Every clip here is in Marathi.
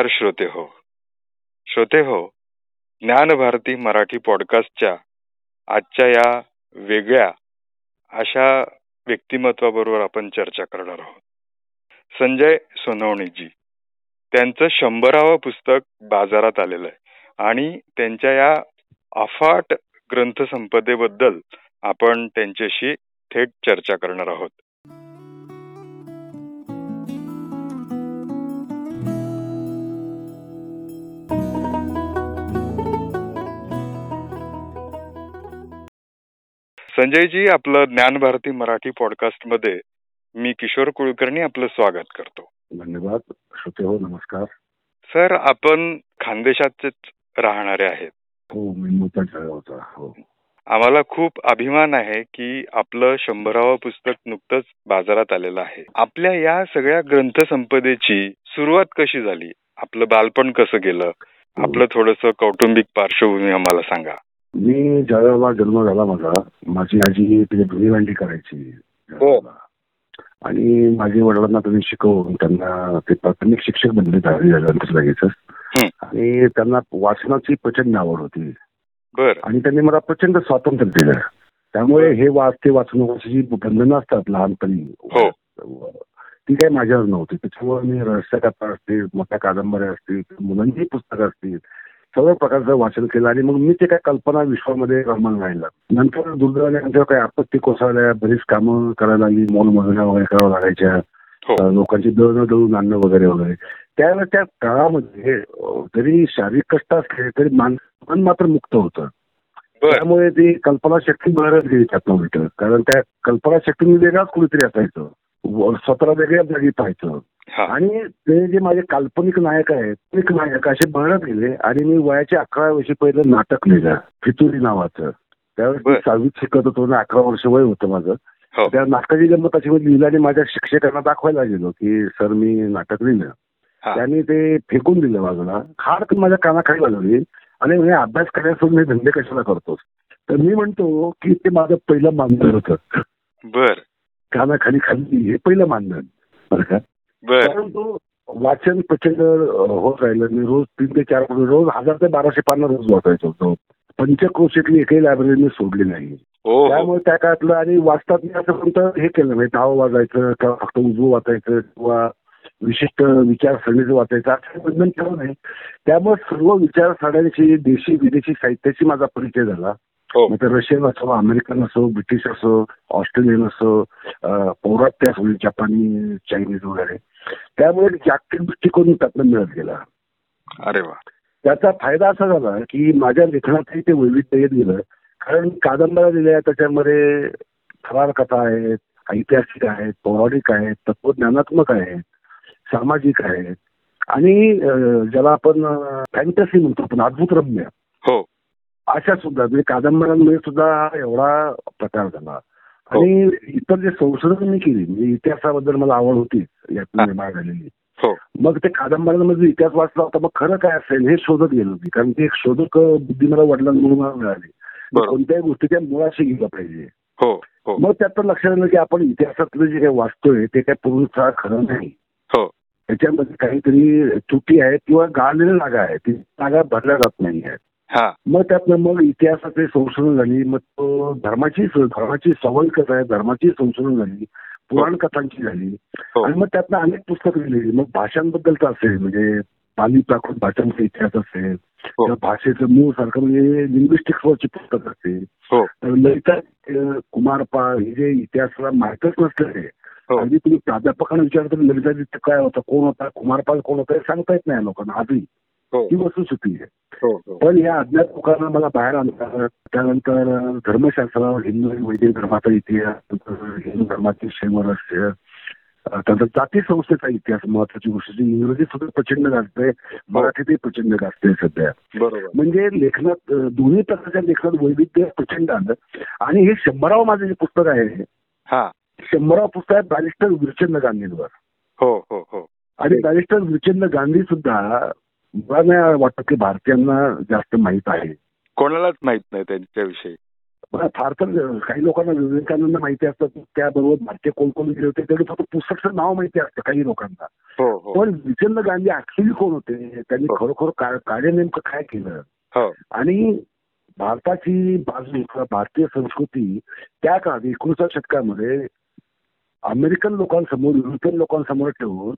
नमस्कार श्रोते हो. श्रोते हो ज्ञानभारती मराठी पॉडकास्टच्या आजच्या या वेगळ्या अशा व्यक्तिमत्वाबरोबर आपण चर्चा करणार आहोत. संजय सोनवणीजी. त्यांचं शंभरावं पुस्तक बाजारात आलेलं आहे आणि त्यांच्या या अफाट ग्रंथसंपदेबद्दल आपण त्यांच्याशी थेट चर्चा करणार आहोत. संजयजी आपलं ज्ञानभारती मराठी पॉडकास्टमध्ये मी किशोर कुलकर्णी आपलं स्वागत करतो. धन्यवाद. हो नमस्कार. सर आपण खानदेशाचेच राहणारे आहेत. हो मी मोठा होता हो. आम्हाला खूप अभिमान आहे की आपलं शंभरावं पुस्तक नुकतंच बाजारात आलेलं आहे. आपल्या या सगळ्या ग्रंथसंपदेची सुरुवात कशी झाली? आपलं बालपण कसं गेलं? आपलं थोडस कौटुंबिक पार्श्वभूमी आम्हाला सांगा. मी ज्यावेळेला जन्म झाला माझा माझी आजी तिथे धुणी भांडी करायची ज्यावेळेला. आणि माझे वडिलांना त्यांनी शिकवून त्यांना ते प्राथमिक शिक्षक बनले दहावी झाल्यानंतर लगेचच. हं. आणि त्यांना वाचनाची प्रचंड आवड होती. बर. आणि त्यांनी मला प्रचंड स्वातंत्र्य दिलं. त्यामुळे हे वाच ते वाचून वाचायची बंधनं असतात लहानपणी. हो. ती काही माझ्यावर नव्हती. त्याच्यामुळे मी रहस्यकथा असतील मोठ्या कादंबऱ्या असतील मुलांची पुस्तकं असतील सर्व प्रकारचं वाचन केलं आणि मग मी ते काय कल्पना विश्वामध्ये रमण राहिला. नंतर दुर्दैवाने काही आपत्ती कोसळल्या बरीच कामं करायला लागली मोलमजुऱ्या वगैरे कराव्या लागायच्या हो. लोकांची दळणं दळून आणणं वगैरे वगैरे. त्यावेळेला त्या काळामध्ये जरी शारीरिक कष्ट असले तरी मान मन मात्र मुक्त होतं. त्यामुळे ती कल्पनाशक्ती बरंच गेली त्यातनं कारण त्या कल्पनाशक्ती वेगळाच कुणीतरी असायचं. स्वतःला वेगळ्या जागी पाहायचं. आणि ते जे माझे काल्पनिक नायक आहेत काल्पनिक नायक असे बळत गेले आणि मी वयाच्या अकरा वर्षी पहिलं नाटक लिहिलं फितुरी नावाचं. त्यावेळेस. सहावीत शिकत होतो आणि अकरा वर्ष वय होतं माझं. हो. त्या नाटकाची गंमत अशी मी लिहिलं आणि माझ्या शिक्षकांना दाखवायला गेलो की सर मी नाटक लिहिलं. त्यांनी ते फेकून दिलं बाजूला. खाड माझ्या कानाखाली वाजवली आणि म्हणे अभ्यास करायचं मी धंदे कशाला करतोस तर मी म्हणतो की ते माझं पहिलं मानधन होतं. बर. कानाखाली खाली हे पहिलं मानधन बरं का? परंतु वाचन प्रचंड होत राहिलं. मी रोज तीन ते चार रोज हजार ते बाराशे पानं रोज वाचायचो. होतो पंचक्रोशीतली एकही लायब्ररी मी सोडली नाही. हो हो. त्यामुळे त्या काळातलं आणि वाचतात मी असं कोणतं हे केलं नाही. नाव वाजायचं किंवा फक्त उजवं वाचायचं किंवा विशिष्ट विचारसरणीचं वाचायचं असं बंधन केलं नाही. त्यामुळे सर्व विचारसरण्यांची देशी विदेशी साहित्याची माझा परिचय झाला. हो. मग ते रशियन असो अमेरिकन असो ब्रिटिश असो ऑस्ट्रेलियन असो पौरात्य असो जपानी चायनीज वगैरे. त्यामुळे जागतिक दृष्टिकोन त्यातनं मिळत गेला. अरे वा. त्याचा फायदा असा झाला की माझ्या लेखनातही ते वैविध्य येत गेलं कारण कादंबऱ्या दिल्या त्याच्यामध्ये थरार कथा आहेत ऐतिहासिक आहेत पौराणिक आहेत तत्वज्ञानात्मक आहेत सामाजिक आहेत. आणि ज्याला आपण फॅन्टसी म्हणतो आपण अद्भुत रम्य हो. अशा सुद्धा म्हणजे कादंबऱ्यांमध्ये सुद्धा एवढा प्रकार झाला. आणि इतर जे संशोधन मी केली म्हणजे इतिहासाबद्दल मला आवड होती यातून हा. निर्माण झालेली. हो. मग ते कादंबऱ्यांमध्ये इतिहास वाचला होता मग खरं काय असेल हे शोधत गेलो मी कारण ते एक शोधक बुद्धी मला वडिलांकडून मला मिळाली. कोणत्याही गोष्टीच्या मुळाशी गेलं पाहिजे. हो हो. मग त्यातनं लक्षात आलं की आपण इतिहासातलं जे काही वाचतोय ते काही पूर्णतः खरं नाही. हो. त्याच्यामध्ये काहीतरी त्रुटी आहेत किंवा गाळलेल्या जागा आहेत ती जागा भरल्या जात नाही आहेत. हा मग त्यातनं मग इतिहासाचे संशोधन झाली. मग तो धर्माची धर्माची सवय कथा आहे? धर्माची संशोधन झाली. पुराण कथांची झाली. हो. आणि मग त्यातनं अनेक पुस्तकं लिहिली. मग भाषांबद्दलचं असेल. म्हणजे पाली प्राकृत भाषांचा इतिहास असेल. हो. भाषेचं मूळ सारखं म्हणजे लिंग्विस्टिक्स वरची पुस्तक असेल हो. तर ललिता कुमारपाळ हे जे इतिहासाला माहीतच नसलेले. अगदी तुम्ही प्राध्यापकांना विचारलं तर ललिता काय होता? कोण होता? कुमारपाल कोण होता? हे सांगता येत नाही लोकांना. आजही. हो. ही वस्तुस्थिती आहे. हो हो. पण या अज्ञात लोकांना मला बाहेर आणलं त्यानंतर धर्मशास्त्रावर हिंदू आणि वैदिक धर्माचा इतिहास हिंदू धर्माचे शैवरहस्य त्यानंतर जाती संस्थेचा इतिहास महत्वाची गोष्ट जी इंग्रजी सुद्धा प्रचंड गाजते मराठीतही प्रचंड गाजते सध्या. बरोबर. म्हणजे लेखनात दोन्ही प्रकारच्या लेखनात वैविध्य प्रचंड आलं. आणि हे शंभरावं माझं जे पुस्तक आहे हा. शंभरावं पुस्तक आहे बॅरिस्टर विरचंद गांधींवर. हो हो हो. आणि बॅरिस्टर विरचंद गांधी सुद्धा मला नाही वाटत की भारतीयांना जास्त माहीत आहे. कोणालाच माहीत नाही त्यांच्याविषयी? फार तर काही लोकांना विवेकानंद माहिती असतात त्याबरोबर भारतीय कोण कोण गेले होते तेवढे फक्त पुस्तकचं नाव माहिती असतं काही लोकांना. हो हो. पण विचंद गांधी ऍक्च्युली कोण होते? त्यांनी हो. खरोखर कार्य नेमकं काय केलं? हो. आणि भारताची बाजू भारतीय संस्कृती त्या काळात एकोणीसव्या शतकामध्ये अमेरिकन लोकांसमोर युरोपियन लोकांसमोर ठेवून.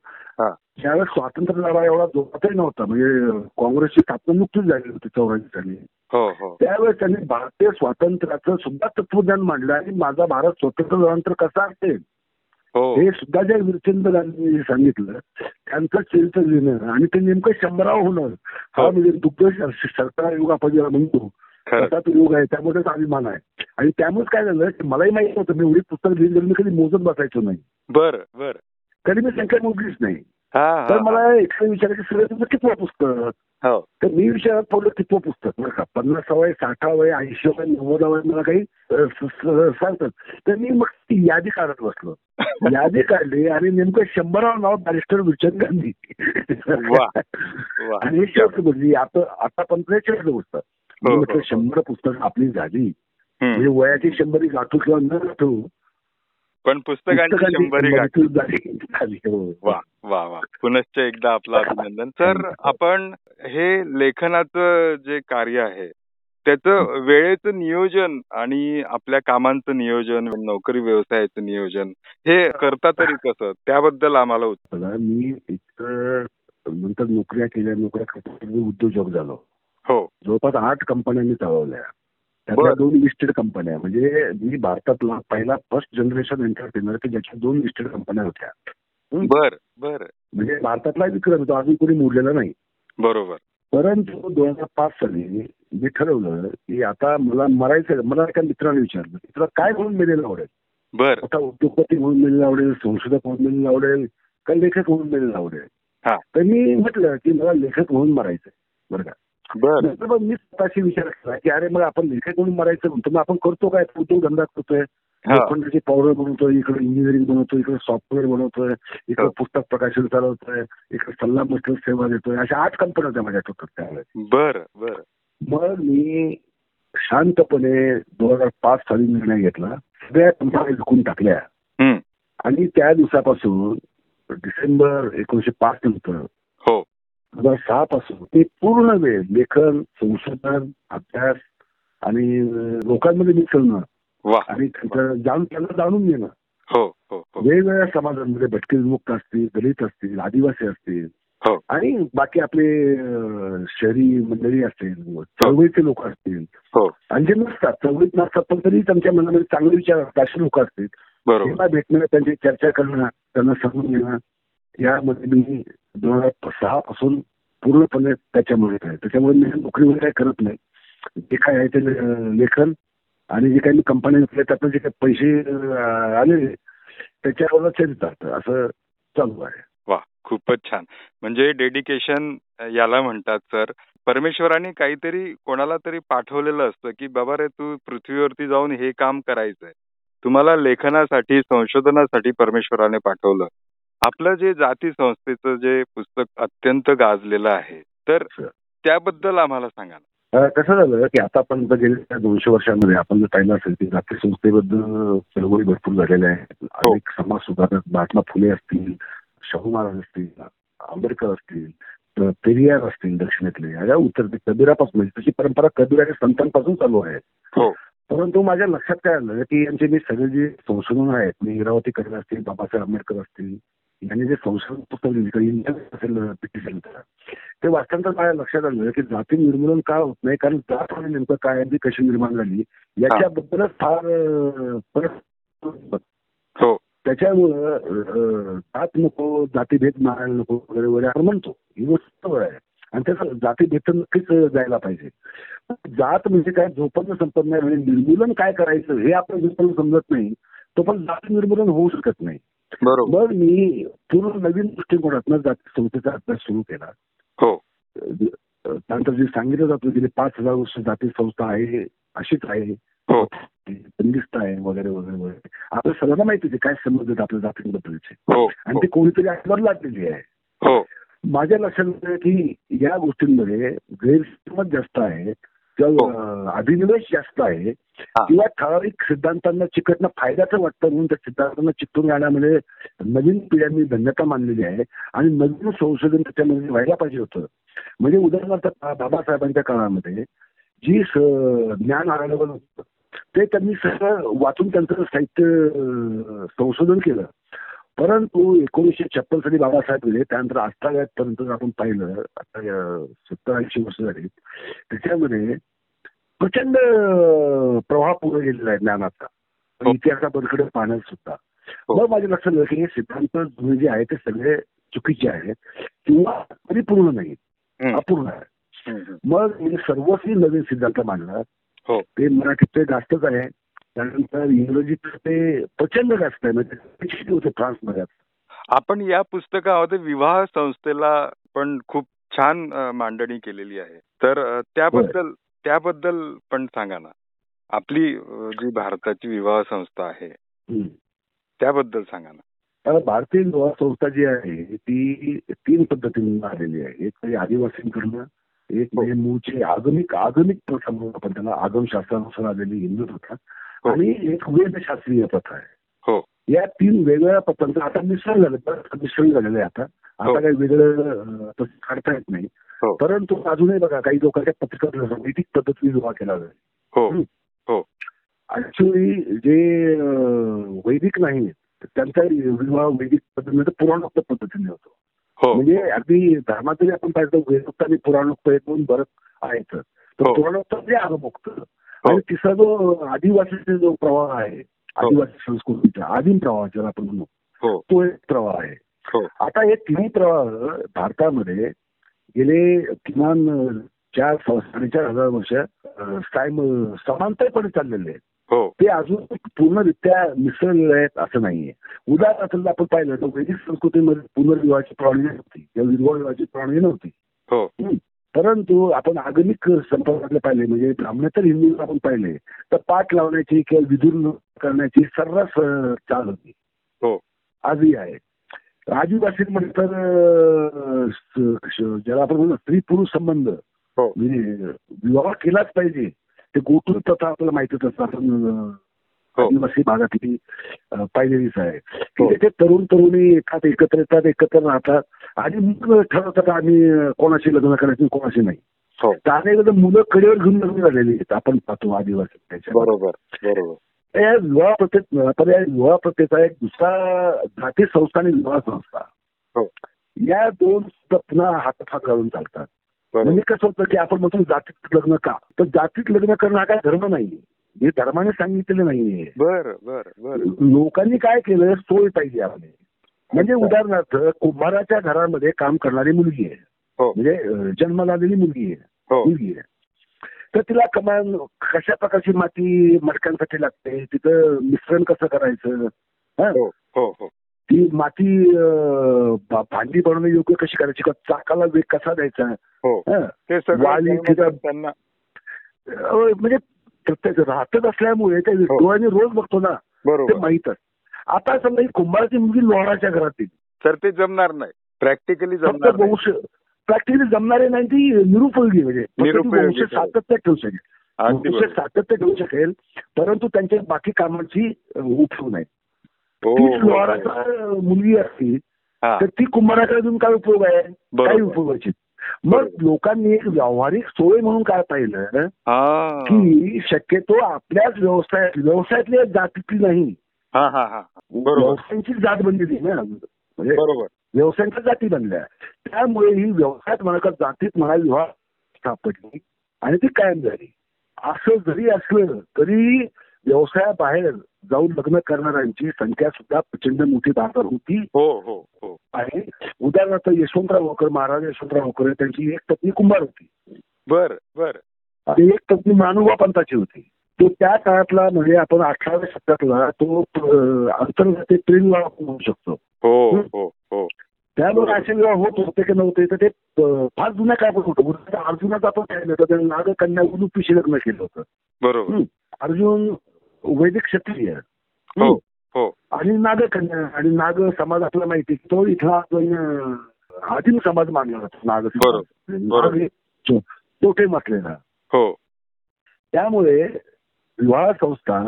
त्यावेळेस स्वातंत्र्य लढा एवढा जोरातही नव्हता. म्हणजे काँग्रेसची स्थापना नुकतीच झाली होती चौऱ्याऐंशी साली. हो हो. त्यावेळेस त्यांनी भारतीय स्वातंत्र्याचं सुद्धा तत्वज्ञान मांडलं आणि माझा भारत स्वतंत्र झाल्यानंतर कसा असेल हो. हे सुद्धा जे विरचंद गांधींनी सांगितलं त्यांचं चरित्र लिहिणं आणि ते नेमकं शंभरावं होणं हा. म्हणजे दुग्ध सरकार युग आपण ज्याला म्हणतो. तो योग आहे त्यामुळेच अभिमान आहे. आणि त्यामुळेच काय झालं की मलाही माहीत नव्हतं मी एवढी पुस्तक लिहिली मी कधी मोजत बसायचो नाही. बर बर. कधी मी संख्या मोजलीच नाही. हा तर मला एखाद्या विचारायचं सगळं तुझं कितवं पुस्तक? हो. तर मी विचारात पडलं कितवं पुस्तक? बरं का पन्नासावं साठावं ऐंशीवं नव्वदावं मला काही अ, स- स- सांगतात. तर मी मग ती यादी काढत बसलो. यादी काढली आणि नेमकं शंभरावं नाव बॅरिस्टर विचंद गांधी. आणि हे शेवट म्हणजे आता आता पंधरा शेवट गोष्ट मी हो, म्हटलं हो. शंभर पुस्तकं आपली झाली. म्हणजे वयाची शंभरी गाठू किंवा न गाठू पण पुस्तकांची शंभरी गाठ झाली हो. वा वा वा. पुनश्च एकदा आपलं अभिनंदन. तर आपण हे लेखनाचं जे कार्य आहे त्याचं वेळेचं नियोजन आणि आपल्या कामांचं नियोजन नोकरी व्यवसायाचं नियोजन हे करता तरी कसं? त्याबद्दल आम्हाला उत- बघा मी इतकं नंतर नोकऱ्या केल्या नोकऱ्या उद्योजक झालो. हो. जवळपास आठ कंपन्या मी चालवल्या. त्यातल्या. दोन लिस्टेड कंपन्या म्हणजे मी भारतातला पहिला फर्स्ट जनरेशन एंटरप्रेनर की ज्याच्या दोन लिस्टेड कंपन्या होत्या? बर बर. म्हणजे भारतातला विक्रम होता. अजून कोणी मोडलेला नाही. बरोबर. परंतु दोन हजार पाच साली मी ठरवलं की आता मला मरायचं मला एका मित्राने विचारलं की तुला काय म्हणून मिळेल आवडेल? बर. आता उद्योगपती म्हणून मिळेल आवडेल संशोधक म्हणून मिळेल आवडेल का लेखक म्हणून मिळेल आवडेल? हा. तर मी म्हटलं की मला लेखक म्हणून मरायचं बरं का. बर. नंतर मग मी स्वतःशी विचार केला की अरे मग आपण लेखक म्हणून मरायचं म्हणतो. मग आपण करतो काय? उद्योग धंदा करतोय. लोखंडाची पावडर बनवतोय इकडे इंजिनिअरिंग बनवतोय इकडे सॉफ्टवेअर बनवतोय इकडे हो. पुस्तक प्रकाशन चालवतोय इकडे सल्ला मसल सेवा देतोय. अशा आठ कंपन्या होत्या माझ्या टोटल त्यावेळेस. बर बर. मग मी शांतपणे दोन हजार पाच साली निर्णय घेतला. सगळ्या कंपन्या विकून टाकल्या. आणि त्या दिवसापासून डिसेंबर एकोणीशे पाच नंतर हजार सहा पासून ते पूर्ण वेळ लेखन संशोधन अभ्यास आणि लोकांमध्ये मिसळणं आणि त्यांचं जाणून त्यांना जाणून घेणं. हो हो हो. वेगवेगळ्या समाजांमध्ये भटके विमुक्त असतील दलित असतील आदिवासी असतील आणि बाकी आपले शहरी मंडळी असतील चळवळीचे लोक असतील. हो. आणि जे नसतात चळवळीत नसतात पण तरी त्यांच्या मनामध्ये चांगले विचार असतात असे लोक असतील. त्यांना भेटणं त्यांची चर्चा करणं त्यांना समजून घेणं यामध्ये मी दोन हजार सहा पासून पूर्णपणे त्याच्यामुळे आहे. त्याच्यामुळे मी नोकरी वगैरे काही करत नाही. जे काय आहे ते लेखन आणि जे काही मी कंपनी विकल्या जे काही पैसे अं, आले हे चरितात असं चालू आहे. वा खूपच छान. म्हणजे डेडिकेशन याला म्हणतात सर. परमेश्वराने काहीतरी कोणाला तरी पाठवलेलं असतं की बाबा रे तू पृथ्वीवरती जाऊन हे काम करायचंय. तुम्हाला लेखनासाठी संशोधनासाठी परमेश्वराने पाठवलं. आपलं जे जाती संस्थेचं जे पुस्तक अत्यंत गाजलेलं आहे तर. त्याबद्दल आम्हाला सांगा ना. कसं झालं की आता आपण गेल्या दोनशे वर्षांमध्ये आपण जर पाहिलं असेल की जाती संस्थेबद्दल चळवळी भरपूर झालेल्या आहेत अनेक समाज सुधारक महात्मा फुले असतील शाहू महाराज असतील आंबेडकर असतील तर पेरियार असतील दक्षिणेतले या उत्तर कबीरापासून म्हणजे तशी परंपरा कबीराच्या संतांपासून चालू आहे हो परंतु माझ्या लक्षात काय आलं की यांचे मी सगळे जे संशोधन आहेत मी इरावती असतील बाबासाहेब आंबेडकर असतील यांनी जे संशोधन पुस्तक लिहिली पिटिशन ते वाचताना माझ्या लक्षात आलं की जाती निर्मूलन का होत नाही? कारण जात म्हणजे नेमकं काय कशी निर्माण झाली? याच्याबद्दलच फार हो. त्याच्यामुळं जात नको जातीभेद मारायला नको वगैरे वगैरे आपण म्हणतो. ही गोष्ट आहे. आणि त्याचं जातीभेद तर नक्कीच जायला पाहिजे. जात म्हणजे काय? जोपर्यंत संपत नाही म्हणजे निर्मूलन काय करायचं हे आपण जोपर्यंत समजत नाही तो पण जाती निर्मूलन होऊ शकत नाही. बरोबर. मी पूर्ण नवीन दृष्टिकोनातनं जाती संस्थेचा अभ्यास सुरू केला. हो. त्यानंतर जे सांगितलं जातं गेले पाच हजार वर्ष जाती संस्था आहे अशीच आहे. हो. बंदिस्त आहे वगैरे वगैरे वगैरे. आपल्या सर्वांना माहिती आहे काय आहेत आपल्या जातींबद्दलचे. हो आणि ते कोणीतरी आठवर लागलेली आहे. हो. माझ्या लक्षात की या गोष्टींमध्ये गैरसमज जास्त आहे. किंवा हो. अं, अधिनिवेश जास्त आहे हा. किंवा ठराविक सिद्धांतांना चिकटणं फायद्याचं वाटतं म्हणून त्या सिद्धांतांना चिकटून राहण्यामध्ये नवीन पिढ्यांनी धन्यता मानलेली आहे. आणि नवीन संशोधन त्याच्यामध्ये व्हायला पाहिजे होतं. म्हणजे उदाहरणार्थ बाबासाहेबांच्या काळामध्ये जी ज्ञान अवेलेबल होतं ते त्यांनी सगळं वाचून त्यांचं साहित्य संशोधन केलं. परंतु एकोणीसशे छप्पन साली बाबासाहेब गेले त्यानंतर आजतागायतपर्यंत आपण पाहिलं आता सत्तर ऐंशी वर्ष झाली. त्याच्यामध्ये प्रचंड प्रवाह पुढे गेलेला आहे ज्ञानाचा. हो. इतिहासाबरोबर पाहण्यात सुद्धा. हो. मग माझ्या लक्षात आलं की हे सिद्धांत जुने जे आहे ते सगळे चुकीचे आहेत. किंवा परिपूर्ण नाहीत. अपूर्ण आहे. मग मी सर्वस्वी नवीन सिद्धांत मांडला. हो. ते मराठीत जास्तच आहे. त्यानंतर इंग्रजीत ते प्रचंड जास्त आहे म्हणजे होते फ्रान्समध्ये आपण या पुस्तकामध्ये विवाह संस्थेला पण खूप छान मांडणी केलेली आहे. तर त्याबद्दल त्याबद्दल पण सांगा ना. आपली जी भारताची विवाह संस्था आहे. त्याबद्दल सांगा ना. भारतीय विवाह संस्था जी आहे ती तीन पद्धतीने आलेली आहे. एक म्हणजे आदिवासींकडनं एक म्हणजे मूळचे आगमिक आगमिक प्रथा म्हणून आपण त्याला आगम शास्त्रानुसार आलेली हिंदू प्रथा हो. आणि एक वेदशास्त्रीय प्रथा आहे. हो. या तीन वेगवेगळ्या पद्धतीचं आता मिश्रण झालं मिश्रण झालेलं आहे आता. हो. आता काही वेगळं काढता येत नाही. हो. परंतु अजूनही बघा काही लोकांच्या पत्रकार वैदिक पद्धतीने विवाह केला जाईल. हो. हो. ऍक्च्युली जे वैदिक नाही त्यांचा विवाह वैदिक पद्धतीने पुराणोक्त पद्धतीने होतो. हो. म्हणजे अगदी धर्मात जरी आपण पाहिलं तर वेदोक्त आणि पुराणोक्त हे दोन बरं आहेत. तर हो. पुराणोक्त म्हणजे आगमोक्त आणि तिसरा जो आदिवासीचा जो प्रवाह आहे आदिवासी संस्कृतीचा आदिम प्रवाह ज्याला आपण म्हणू हो. तो एक प्रवाह आहे. हो. आता हे तिन्ही प्रवाह भारतामध्ये गेले किमान चार साडेचार हजार वर्ष समांतरपणे चाललेले आहेत. हो. ते अजून पूर्णरित्या मिसळलेले आहेत असं नाहीये. उदाहरणार्थ आपण पाहिलं तर वैदिक संस्कृतीमध्ये पुनर्विवाहाची प्रणाली नव्हती. किंवा विधवा विवाहाची प्रणाली नव्हती. हो. हं. परंतु आपण आगमिक संपर्कातले पाहिले म्हणजे ब्राह्मणेतर हिंदू आपण पाहिले तर पाठ लावण्याची किंवा विधून करण्याची सर्रास चाल होती. हो. आजही आहे. आदिवासींमध्ये तर अं, स- श- ज्याला आपण म्हणतो स्त्री पुरुष संबंध हो. म्हणजे विवाह केलाच पाहिजे. ते गोटून प्रथा आपल्याला माहितीच असतं आपण हो. आदिवासी भागात ती अं, पाहिलेलीच आहे. हो. ते तरुण तरुणी एखाद एकत्र येतात एकत्र राहतात. आणि मग ठरवतात आम्ही कोणाशी लग्न करायचं कोणाशी नाही. हो. अनेक मुलं कडेवर घेऊन लग्न झालेली आहेत. आपण पाहतो आदिवासी त्याच्या बरोबर बरोबर. या विवाह प्रथेत तर या विवाह प्रथेचा एक दुसरा जाती संस्था आणि विवाह संस्था. हो. या दोन पुन्हा हातात हात घालून चालतात. म्हणजे कसं होतं की आपण म्हणतो जातीत लग्न का? तर जातीत लग्न करणं हा काय धर्म नाही हे धर्माने सांगितलेलं नाहीये. बर बर बर. लोकांनी काय केलं? सोय पाहिजे आपली म्हणजे उदाहरणार्थ कुंभाराच्या घरामध्ये काम करणारी मुलगी आहे. हो. म्हणजे जन्माला आलेली मुलगी आहे. हो. मुलगी आहे. तर तिला कमान कशा प्रकारची माती मडक्यांसाठी लागते? तिथं मिश्रण कसं करायचं? हा? हो हो हो. ती माती भांडी बनवणं योग्य कशी करायची? का चाकाला वेग कसा द्यायचा? हो. हा? म्हणजे प्रत्येक राहतच असल्यामुळे ते हो. डोळ्याने रोज बघतो ना. ते माहीतच. आता समजा ही कुंभाराची मुलगी लोहाराच्या घरात येईल तर ते जमणार नाही प्रॅक्टिकली जमणार प्रॅक्टिकली जमणारे नाही ती निरुपयोगी म्हणजे निरुपयोगी. सातत्य ठेवू शकेल. सातत्य ठेवू शकेल परंतु त्यांच्या बाकी कामाची उपयोग नाही हो, तीच हो, लोहाराचा हो. अं, मुलगी असती तर ती कुंभाराकडे अजून काय उपयोग आहे. काही उपयोगाची मग. लोकांनी एक व्यावहारिक सोय म्हणून काय पाहिलं. की शक्यतो आपल्याच व्यवसायात व्यवसायातल्या जातीतली नाही व्यवसायांची जात बनलेली ना. म्हणजे बरोबर. व्यवसायांच्या जाती बनल्या. त्यामुळे ही व्यवसायात म्हणा जातीत म्हणा विवाह सापडली आणि ती कायम झाली. असं जरी असलं तरी व्यवसायाबाहेर जाऊन लग्न करणाऱ्यांची संख्या सुद्धा प्रचंड मोठी भारतात होती. हो हो हो. आहे उदाहरणार्थ यशवंतराव होकर महाराज यशवंतराव होकर त्यांची एक पत्नी कुंभार होती. बर बर. आणि एक पत्नी मानुबा पंताची होती. तो त्या काळातला म्हणजे आपण अठराव्या शतकातला तो अंतर्गत प्रेम विवाह म्हणू शकतो. हो हो? हो त्यामुळे असे विवाह होत होते की नव्हते तर ते फार जुन्या काळात होतं. उदाहरणार्थ अर्जुनाचं आपण पाहिलं तर त्याने नागकन्या उलुपीशी लग्न केलं होतं. बरोबर. अर्जुन वैदिक क्षत्रिय. हो? हं. हो. आणि नागकन्या आणि नाग समाज आपल्याला माहिती तो इथला आदिम समाज मानला जातो नाग समाज. नाग म्हटलेला. हो. त्यामुळे विवाह संस्था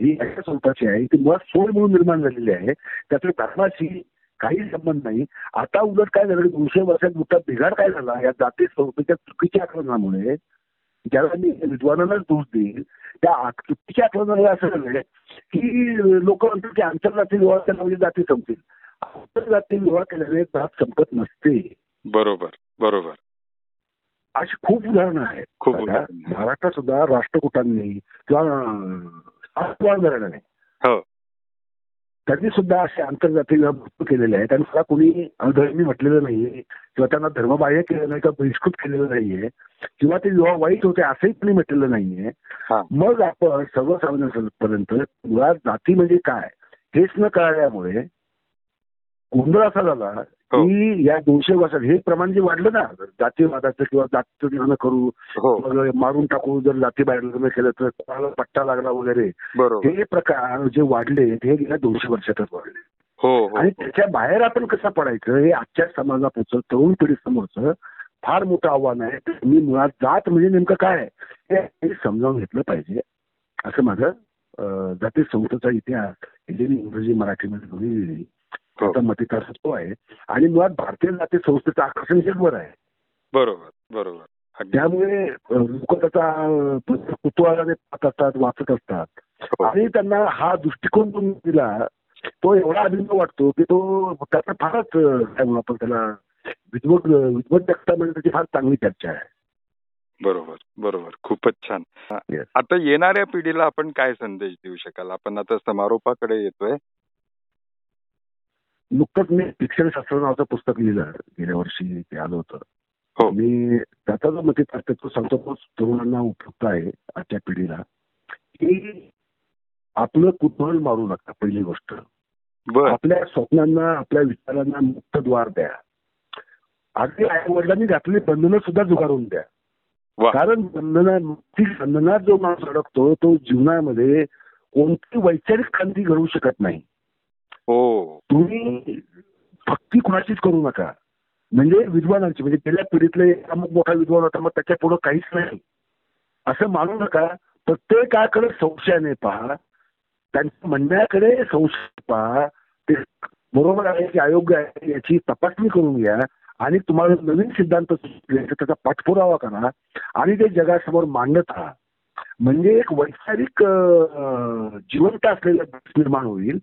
ही अशा स्वरूपाची आहे. ती मुळात सोय म्हणून निर्माण झालेली आहे. त्यातून धर्माशी काही संबंध नाही. आता उलट काय झालं? दोनशे वर्षात मोठा बिघाड काय झाला? या जाती संस्थेच्या चुकीच्या आक्रमणामुळे ज्याला मी विद्वानांनाच दोष देईल त्या चुकीच्या आक्रमणामुळे असं झालंय की लोक म्हणतात की आंतरजातीय विवाह केला म्हणजे जाती संपतील. आंतरजातीय विवाह केल्याने जात संपत नसते. बरोबर बरोबर. अशी खूप उदाहरणं आहेत. खूप. महाराष्ट्रात सुद्धा राष्ट्रकुटांनी किंवा हो. त्यांनी सुद्धा असे आंतरजातीय केलेले आहेत. आणि मला कोणी अधर्मी म्हटलेलं नाहीये किंवा त्यांना धर्मबाह्य केलं नाही किंवा बहिष्कृत केलेलं नाहीये किंवा ते विवाह वाईट होते असंही कोणी म्हटलेलं नाहीये. मग आपण सर्वसामान्यांपर्यंत मुळात जाती म्हणजे काय? हेच न कळल्यामुळे गोंधळ असा झाला हो. की या दोनशे वर्षात हे प्रमाण जे वाढलं ना जातीवादाचं किंवा जातीचं लग्न करू हो. मारून टाकू जर जाती बाहेर लग्न केलं तर कोणाला पट्टा लागला वगैरे हे प्रकार जे वाढले हे गेल्या दोनशे वर्षातच वाढले. हो हो आणि त्याच्या बाहेर आपण कसं पडायचं हे आजच्या समाजापुरचं तरुण पिढी समोरचं फार मोठं आव्हान आहे. मी मुळात जात म्हणजे नेमकं काय आहे हे समजावून घेतलं पाहिजे. असं माझं जाती संस्थेचा इतिहास इंग्रजी मराठीमध्ये दोन्ही लिहिली त्याचा मतितार्थ तो आहे. आणि मुळात भारतीय जाती संस्थेचं आकर्षण जगभर आहे. बरोबर बरोबर. त्यामुळे लोक त्याचा कुतूहलाने पाहत असतात वाचत असतात. हो. आणि त्यांना हा दृष्टिकोन मी दिला तो एवढा अभिनव वाटतो की तो त्याचा फारच काय म्हणू आपण त्याला विद्वत विद्वत्ता म्हणजे त्याची फार चांगली चर्चा आहे. बरोबर बरोबर. खूपच छान. आता येणाऱ्या पिढीला आपण काय संदेश देऊ शकाल? आपण आता समारोपाकडे येतोय. नुकतंच मी शिक्षणशास्त्र नावाचं पुस्तक लिहिलं गेल्या वर्षी ते आलं होतं. हो. आणि त्याचा जो मतितार्थ तो सांगतो तो तरुणांना उपयुक्त आहे आजच्या पिढीला की आपलं कुतूहल मारू नका पहिली गोष्ट. आपल्या स्वप्नांना आपल्या विचारांना मुक्त द्वार द्या. अगदी आई वडिलांनी घातलेली बंधनं सुद्धा जुगारून द्या. कारण बंधना ती बंधनात जो माणूस अडकतो तो जीवनामध्ये कोणती वैचारिक क्रांती घडवू शकत नाही. हो. तुम्ही भक्ती कुणाचीच करू नका. म्हणजे विद्वानांची म्हणजे गेल्या पिढीतले अमुक मोठा विद्वान होता मग त्याच्या पुढे काहीच नाही. असं मानू नका. प्रत्येकाकडे संशयाने पहा. त्यांच्या म्हणण्याकडे संशय पहा. ते बरोबर आहे की अयोग्य आहे याची तपासणी करून घ्या. आणि तुम्हाला नवीन सिद्धांत त्याचा पाठपुरावा करा. आणि ते जगासमोर मांडत राहा. म्हणजे एक वैचारिक जिवंत असलेलं देश निर्माण होईल.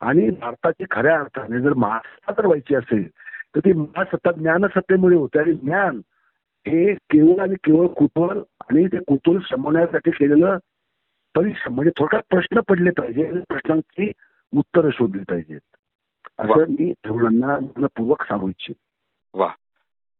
आणि भारताची खऱ्या अर्थाने जर महासत्ता जर व्हायची असेल तर ती महासत्ता ज्ञानसत्तेमुळे होते. आणि ज्ञान हे केवळ आणि केवळ कुतूहल आणि ते कुतूहल शमवण्यासाठी केलेलं परिश्रम म्हणजे थोडक्यात प्रश्न पडले पाहिजे आणि प्रश्नांची उत्तरं शोधली पाहिजेत. असं मी तरुणांना पूर्वक सांगू इच्छित. वा.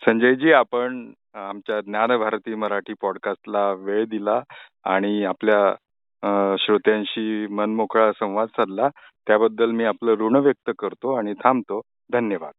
संजयजी आपण आमच्या ज्ञानभारती मराठी पॉडकास्टला वेळ दिला आणि आपल्या श्रोत्यांशी मनमोकळा संवाद साधला. त्याबद्दल मी आपलं ऋण व्यक्त करतो आणि थांबतो. धन्यवाद.